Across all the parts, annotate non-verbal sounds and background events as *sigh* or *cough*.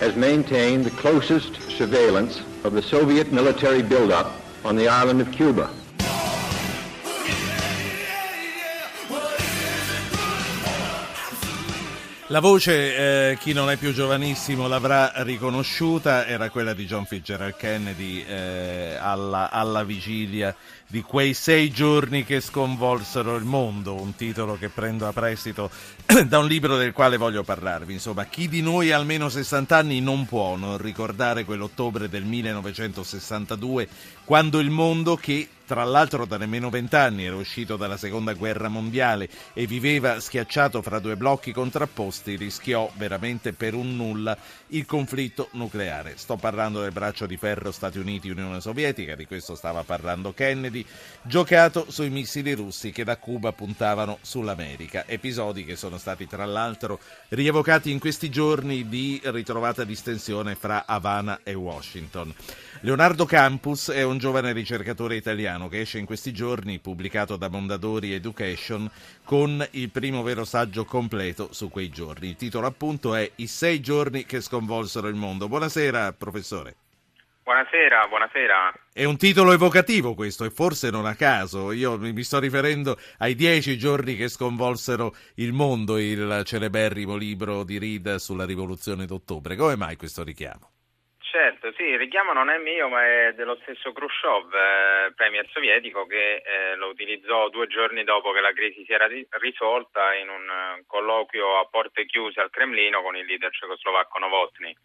has maintained the closest surveillance of the Soviet military buildup on the island of Cuba. La voce, eh, chi non è più giovanissimo l'avrà riconosciuta, era quella di John Fitzgerald Kennedy eh, alla, alla, vigilia di quei sei giorni che sconvolsero il mondo, un titolo che prendo a prestito *clears throat* da un libro del quale voglio parlarvi. Insomma, chi di noi ha almeno 60 anni non può non ricordare quell'ottobre del 1962, quando il mondo che tra l'altro da nemmeno vent'anni era uscito dalla seconda guerra mondiale e viveva schiacciato fra due blocchi contrapposti, rischiò veramente per un nulla il conflitto nucleare. Sto parlando del braccio di ferro Stati Uniti-Unione Sovietica, di questo stava parlando Kennedy, giocato sui missili russi che da Cuba puntavano sull'America. Episodi che sono stati tra l'altro rievocati in questi giorni di ritrovata distensione fra Havana e Washington. Leonardo Campus è un giovane ricercatore italiano che esce in questi giorni, pubblicato da Mondadori Education, con il primo vero saggio completo su quei giorni. Il titolo appunto è I sei giorni che sconvolsero il mondo. Buonasera, professore. Buonasera, buonasera. È un titolo evocativo questo e forse non a caso. Io mi sto riferendo ai dieci giorni che sconvolsero il mondo, il celeberrimo libro di Reed sulla rivoluzione d'ottobre. Come mai questo richiamo? Certo, sì, il richiamo non è mio ma è dello stesso Khrushchev, eh, premier sovietico, che eh, lo utilizzò due giorni dopo che la crisi si era ri- risolta in un uh, colloquio a porte chiuse al Cremlino con il leader cecoslovacco Novotny.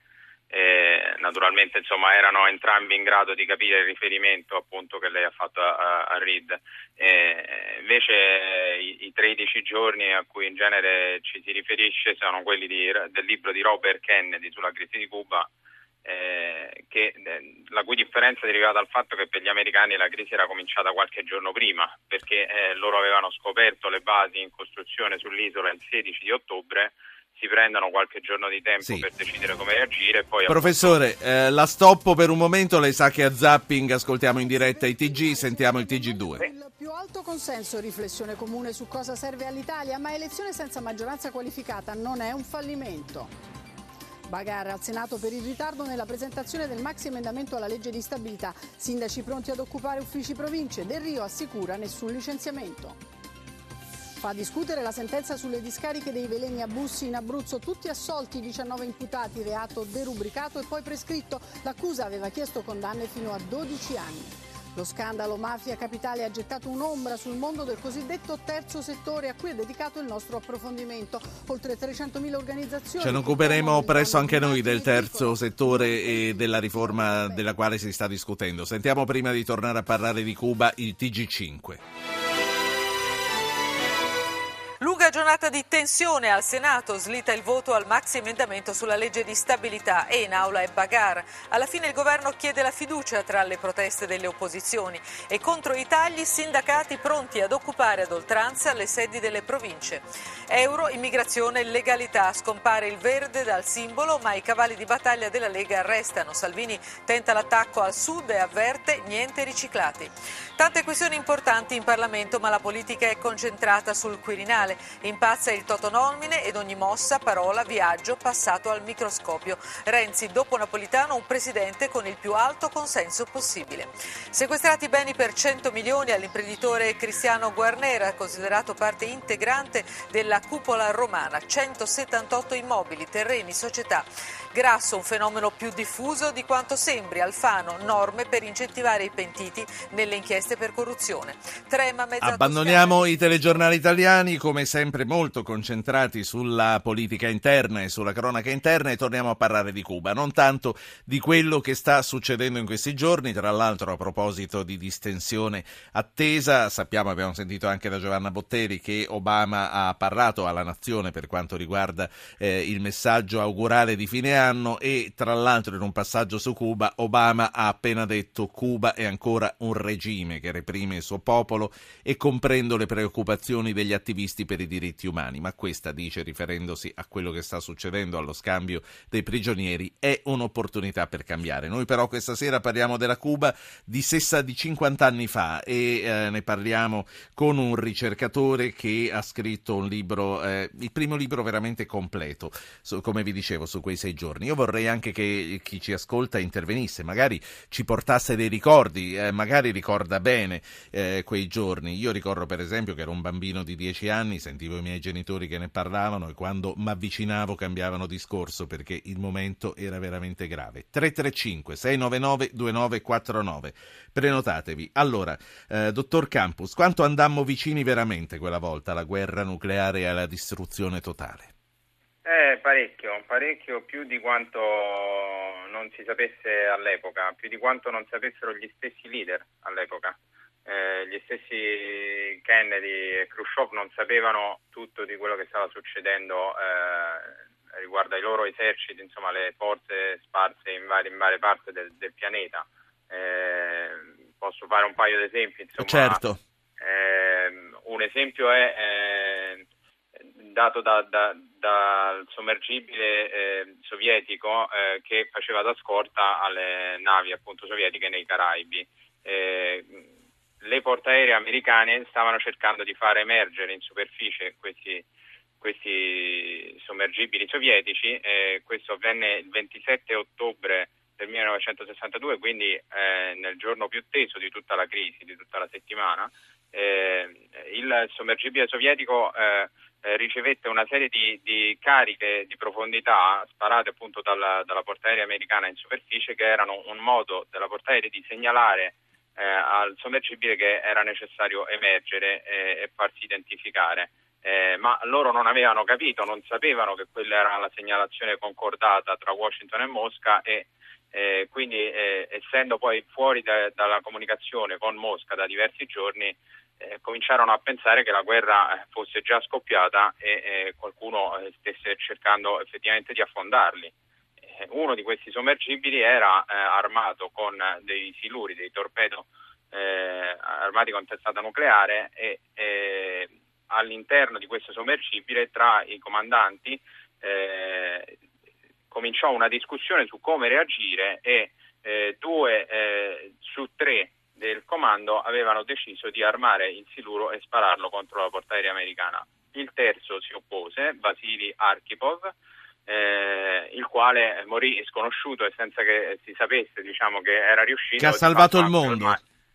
Eh, naturalmente insomma, erano entrambi in grado di capire il riferimento appunto, che lei ha fatto a, a Reed. Eh, invece i, i, 13 giorni a cui in genere ci si riferisce sono quelli di, del libro di Robert Kennedy sulla crisi di Cuba eh, che, la cui differenza deriva dal fatto che per gli americani la crisi era cominciata qualche giorno prima, perché eh, loro avevano scoperto le basi in costruzione sull'isola il 16 di ottobre, si prendono qualche giorno di tempo sì. per decidere come reagire. Poi Professore, appunto... eh, la stoppo per un momento, lei sa che a Zapping ascoltiamo in diretta i TG, sentiamo il TG2. Il più alto consenso e riflessione comune su cosa serve all'Italia, ma elezione senza maggioranza qualificata non è un fallimento. Bagarre al Senato per il ritardo nella presentazione del maxi emendamento alla legge di stabilità. Sindaci pronti ad occupare uffici province. Del Rio assicura nessun licenziamento. Fa discutere la sentenza sulle discariche dei veleni a Bussi in Abruzzo, tutti assolti, 19 imputati, reato derubricato e poi prescritto. L'accusa aveva chiesto condanne fino a 12 anni. Lo scandalo Mafia Capitale ha gettato un'ombra sul mondo del cosiddetto terzo settore a cui è dedicato il nostro approfondimento. Oltre 300.000 organizzazioni. Ce ne occuperemo presto anche noi del terzo settore e della riforma della quale si sta discutendo. Sentiamo prima di tornare a parlare di Cuba il TG5. Giornata di tensione al Senato, slitta il voto al maxi emendamento sulla legge di stabilità e in aula è bagar. Alla fine il governo chiede la fiducia tra le proteste delle opposizioni e contro i tagli sindacati pronti ad occupare ad oltranza le sedi delle province. Euro, immigrazione legalità. Scompare il verde dal simbolo, ma i cavalli di battaglia della Lega restano. Salvini tenta l'attacco al sud e avverte niente riciclati. Tante questioni importanti in Parlamento, ma la politica è concentrata sul Quirinale nazionale. Impazza il Totonomine ed ogni mossa, parola, viaggio passato al microscopio. Renzi, dopo Napolitano, un presidente con il più alto consenso possibile. Sequestrati beni per 100 milioni all'imprenditore Cristiano Guarnera, considerato parte integrante della cupola romana. 178 immobili, terreni, società. Grasso, un fenomeno più diffuso di quanto sembri. Alfano, norme per incentivare i pentiti nelle inchieste per corruzione. Trema mezza Abbandoniamo Toscana. i telegiornali italiani come sempre sempre molto concentrati sulla politica interna e sulla cronaca interna e torniamo a parlare di Cuba, non tanto di quello che sta succedendo in questi giorni, tra l'altro a proposito di distensione attesa, sappiamo, abbiamo sentito anche da Giovanna Botteri che Obama ha parlato alla nazione per quanto riguarda eh, il messaggio augurale di fine anno e tra l'altro in un passaggio su Cuba Obama ha appena detto Cuba è ancora un regime che reprime il suo popolo e comprendo le preoccupazioni degli attivisti per i diritti umani, ma questa, dice riferendosi a quello che sta succedendo allo scambio dei prigionieri, è un'opportunità per cambiare. Noi però questa sera parliamo della Cuba di, sessa, di 50 anni fa e eh, ne parliamo con un ricercatore che ha scritto un libro, eh, il primo libro veramente completo, su, come vi dicevo, su quei sei giorni. Io vorrei anche che chi ci ascolta intervenisse, magari ci portasse dei ricordi, eh, magari ricorda bene eh, quei giorni. Io ricordo per esempio che ero un bambino di dieci anni, sentivo i miei genitori che ne parlavano e quando mi avvicinavo cambiavano discorso perché il momento era veramente grave. 335 699 2949. Prenotatevi. Allora, eh, dottor Campus, quanto andammo vicini veramente quella volta alla guerra nucleare e alla distruzione totale? Eh, parecchio, parecchio più di quanto non si sapesse all'epoca, più di quanto non sapessero gli stessi leader all'epoca. Eh, gli stessi Kennedy e Khrushchev non sapevano tutto di quello che stava succedendo eh, riguardo ai loro eserciti, insomma le forze sparse in varie, in varie parti del, del pianeta. Eh, posso fare un paio di esempi? Insomma, certo. Ehm, un esempio è eh, dato da, da, dal sommergibile eh, sovietico che faceva da scorta alle navi appunto sovietiche nei Caraibi. Eh, le portaerei americane stavano cercando di far emergere in superficie questi, questi sommergibili sovietici, questo avvenne il 27 ottobre del 1962, quindi eh, nel giorno più teso di tutta la crisi, di tutta la settimana, eh, il sommergibile sovietico eh, eh, ricevette una serie di, di, cariche di profondità sparate appunto dalla, dalla portaerei americana in superficie che erano un modo della portaerei di segnalare eh, al sommergibile che era necessario emergere eh, e farsi identificare. Eh, ma loro non avevano capito, non sapevano che quella era la segnalazione concordata tra Washington e Mosca e eh, quindi eh, essendo poi fuori da, dalla comunicazione con Mosca da diversi giorni eh, cominciarono a pensare che la guerra fosse già scoppiata e qualcuno stesse cercando effettivamente di affondarli. Uno di questi sommergibili era armato con dei siluri, dei torpedo armati con testata nucleare e all'interno di questo sommergibile tra i comandanti eh, cominciò una discussione su come reagire e eh, due eh, su tre del comando avevano deciso di armare il siluro e spararlo contro la portaerei americana. Il terzo si oppose, Vasily Arkhipov, eh, il quale morì sconosciuto e senza che si sapesse diciamo, che era riuscito. Che ha salvato il mondo.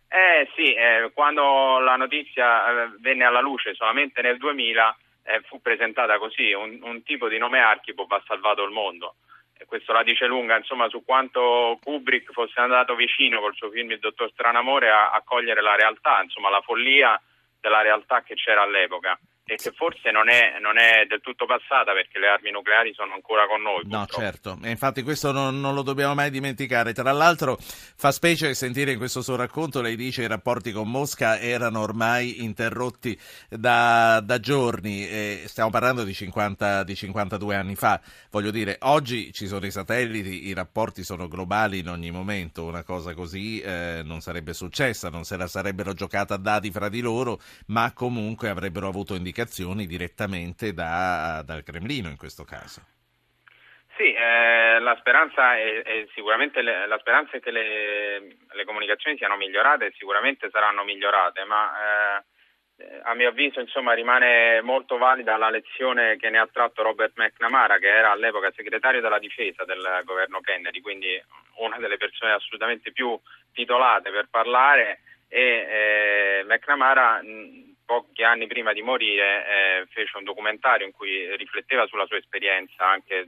Eh sì, eh, quando la notizia eh, venne alla luce solamente nel 2000 eh, fu presentata così, un, un, tipo di nome Archipov ha salvato il mondo. E questo la dice lunga insomma, su quanto Kubrick fosse andato vicino col suo film Il Dottor Stranamore a, a cogliere la realtà, insomma la follia della realtà che c'era all'epoca e che forse non è, non è, del tutto passata perché le armi nucleari sono ancora con noi. No, certo, e infatti questo non, non, lo dobbiamo mai dimenticare. Tra l'altro fa specie sentire in questo suo racconto, lei dice che i rapporti con Mosca erano ormai interrotti da, da giorni, e stiamo parlando di, 50, di 52 anni fa. Voglio dire, oggi ci sono i satelliti, i rapporti sono globali in ogni momento, una cosa così eh, non sarebbe successa, non se la sarebbero giocata a dati fra di loro, ma comunque avrebbero avuto indicazioni indicazioni direttamente da, dal Cremlino in questo caso. Sì, eh, la speranza è, è sicuramente le, la speranza è che le, le, comunicazioni siano migliorate e sicuramente saranno migliorate, ma eh, a mio avviso insomma, rimane molto valida la lezione che ne ha tratto Robert McNamara, che era all'epoca segretario della difesa del governo Kennedy, quindi una delle persone assolutamente più titolate per parlare e eh, McNamara pochi anni prima di morire eh, fece un documentario in cui rifletteva sulla sua esperienza anche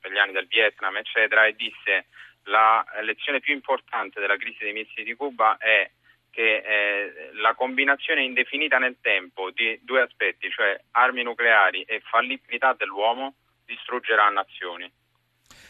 per gli anni del Vietnam, eccetera, e disse la lezione più importante della crisi dei missili di Cuba è che eh, la combinazione indefinita nel tempo di due aspetti, cioè armi nucleari e fallibilità dell'uomo, distruggerà nazioni.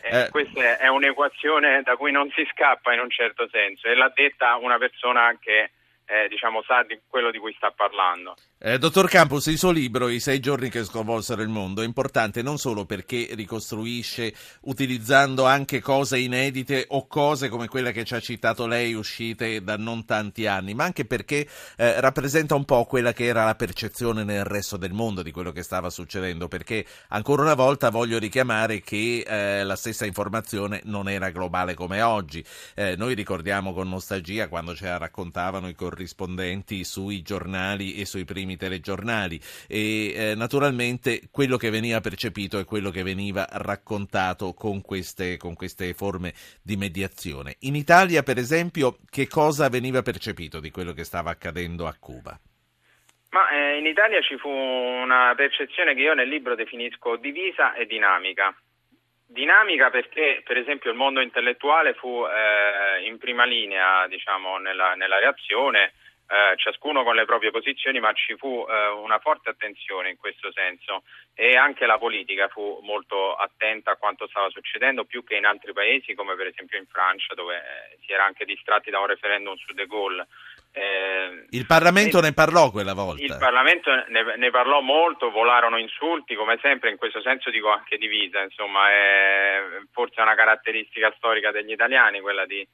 Eh, eh. Questa è un'equazione da cui non si scappa in un certo senso e l'ha detta una persona che eh, diciamo, sa di quello di cui sta parlando. Eh, dottor Campos, il suo libro I sei giorni che sconvolsero il mondo è importante non solo perché ricostruisce utilizzando anche cose inedite o cose come quella che ci ha citato lei uscite da non tanti anni, ma anche perché eh, rappresenta un po' quella che era la percezione nel resto del mondo di quello che stava succedendo, perché ancora una volta voglio richiamare che eh, la stessa informazione non era globale come oggi. Eh, noi ricordiamo con nostalgia quando ce la raccontavano i corrispondenti sui giornali e sui primi telegiornali e eh, naturalmente quello che veniva percepito è quello che veniva raccontato con queste, con queste forme di mediazione. In Italia, per esempio, che cosa veniva percepito di quello che stava accadendo a Cuba? Ma eh, in Italia ci fu una percezione che io nel libro definisco divisa e dinamica. Dinamica perché, per esempio, il mondo intellettuale fu eh, in prima linea diciamo, nella, nella reazione, eh, ciascuno con le proprie posizioni, ma ci fu eh, una forte attenzione in questo senso e anche la politica fu molto attenta a quanto stava succedendo, più che in altri paesi come per esempio in Francia dove eh, si era anche distratti da un referendum su De Gaulle. Eh, il Parlamento ne parlò quella volta. Il Parlamento ne, ne, parlò molto, volarono insulti, come sempre in questo senso dico anche divisa, insomma è forse una caratteristica storica degli italiani quella di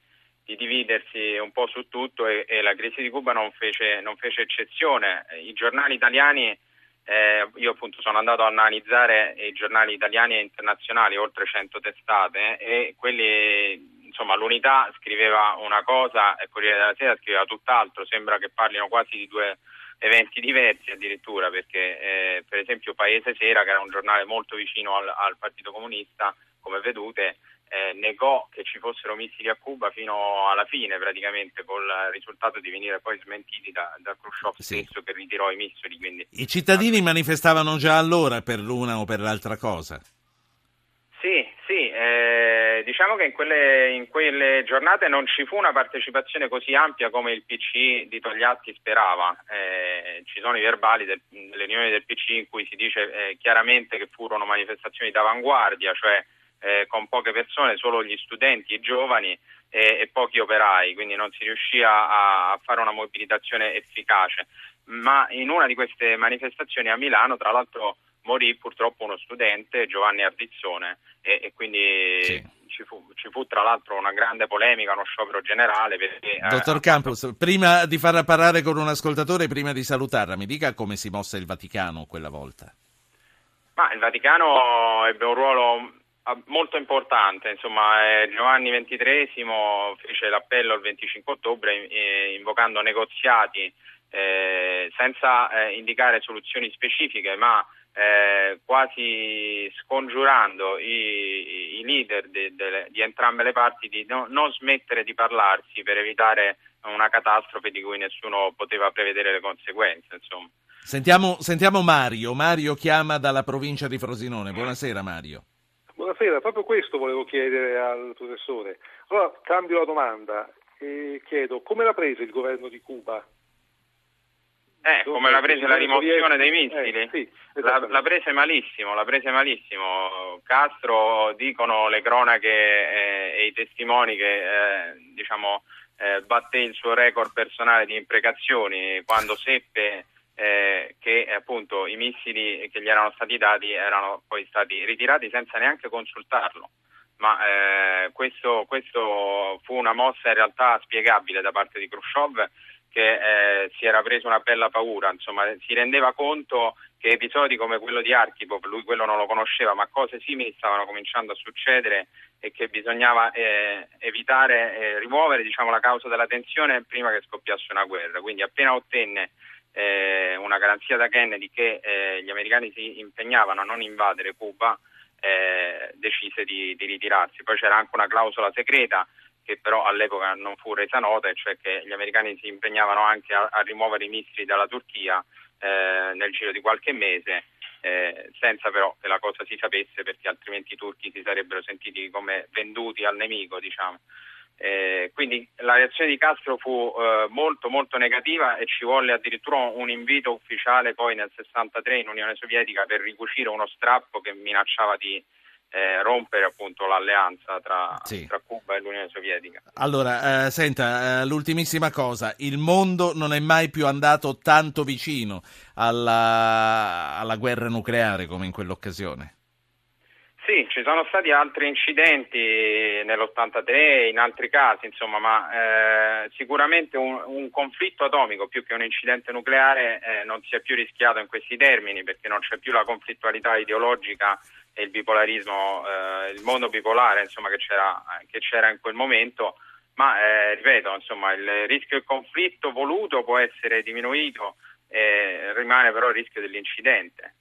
di dividersi un po' su tutto e, e la crisi di Cuba non fece, non fece eccezione. I giornali italiani, eh, io appunto sono andato a analizzare i giornali italiani e internazionali, oltre 100 testate, e quelli, insomma, l'unità scriveva una cosa e Corriere della Sera scriveva tutt'altro, sembra che parlino quasi di due eventi diversi addirittura, perché eh, per esempio Paese Sera, che era un giornale molto vicino al, al Partito Comunista, come vedute, eh, negò che ci fossero missili a Cuba fino alla fine praticamente col risultato di venire poi smentiti da, da Khrushchev sì. stesso che ritirò i missili. Quindi... I cittadini manifestavano già allora per l'una o per l'altra cosa? Eh, diciamo che in quelle, in quelle, giornate non ci fu una partecipazione così ampia come il PC di Togliatti sperava. Eh, ci sono i verbali del, delle riunioni del PC in cui si dice eh, chiaramente che furono manifestazioni d'avanguardia, cioè eh, con poche persone, solo gli studenti i giovani e, e, pochi operai, quindi non si riuscì a, a, fare una mobilitazione efficace. Ma in una di queste manifestazioni a Milano, tra l'altro, morì purtroppo uno studente, Giovanni Ardizzone, e, e quindi sì. ci, fu, ci, fu, tra l'altro una grande polemica, uno sciopero generale. Perché, eh, Dottor eh, Campos, prima di farla parlare con un ascoltatore, prima di salutarla, mi dica come si mosse il Vaticano quella volta. Ma il Vaticano ebbe un ruolo Ah, molto importante, insomma, eh, Giovanni XXIII fece l'appello il 25 ottobre eh, invocando negoziati eh, senza eh, indicare soluzioni specifiche, ma eh, quasi scongiurando i, i leader de, de, di entrambe le parti di no, non smettere di parlarsi per evitare una catastrofe di cui nessuno poteva prevedere le conseguenze. Sentiamo, sentiamo Mario. Mario chiama dalla provincia di Frosinone. Buonasera Mario. Buonasera, proprio questo volevo chiedere al professore. Allora cambio la domanda e chiedo come l'ha presa il governo di Cuba? Eh, come l'ha presa la rimozione dei missili? Eh, sì, la, la, prese malissimo, la prese malissimo. Castro, dicono le cronache eh, e i testimoni che eh, diciamo, eh, batté il suo record personale di imprecazioni quando seppe eh, che appunto i missili che gli erano stati dati erano poi stati ritirati senza neanche consultarlo. Ma eh, questo, questo, fu una mossa in realtà spiegabile da parte di Khrushchev che eh, si era preso una bella paura, insomma si rendeva conto che episodi come quello di Archipov, lui quello non lo conosceva, ma cose simili stavano cominciando a succedere e che bisognava eh, evitare, eh, rimuovere diciamo, la causa della tensione prima che scoppiasse una guerra. Quindi appena ottenne eh, una garanzia da Kennedy che eh, gli americani si impegnavano a non invadere Cuba, eh, decise di, di, ritirarsi. Poi c'era anche una clausola segreta che però all'epoca non fu resa nota, cioè che gli americani si impegnavano anche a, a rimuovere i missili dalla Turchia eh, nel giro di qualche mese. Eh, senza però che la cosa si sapesse perché altrimenti i turchi si sarebbero sentiti come venduti al nemico diciamo. Eh, quindi la reazione di Castro fu eh, molto molto negativa e ci volle addirittura un invito ufficiale poi nel 63 in Unione Sovietica per ricucire uno strappo che minacciava di eh, rompere appunto l'alleanza tra, Sì. tra Cuba e l'Unione Sovietica. Allora, eh, senta, eh, l'ultimissima cosa, il mondo non è mai più andato tanto vicino alla, alla guerra nucleare come in quell'occasione. Sì, ci sono stati altri incidenti nell'83 e in altri casi, insomma, ma eh, sicuramente un, un conflitto atomico più che un incidente nucleare eh, non si è più rischiato in questi termini perché non c'è più la conflittualità ideologica e il bipolarismo, eh, il mondo bipolare insomma, che, c'era, che c'era in quel momento, ma eh, ripeto, insomma, il rischio del conflitto voluto può essere diminuito, eh, rimane però il rischio dell'incidente.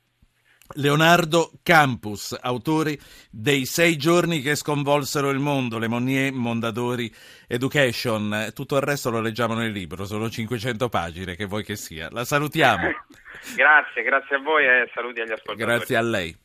Leonardo Campus, autore dei sei giorni che sconvolsero il mondo, Le Monnier, Mondadori, Education. Tutto il resto lo leggiamo nel libro, sono 500 pagine, che vuoi che sia. La salutiamo. *laughs* grazie, grazie a voi e saluti agli ascoltatori. Grazie a lei.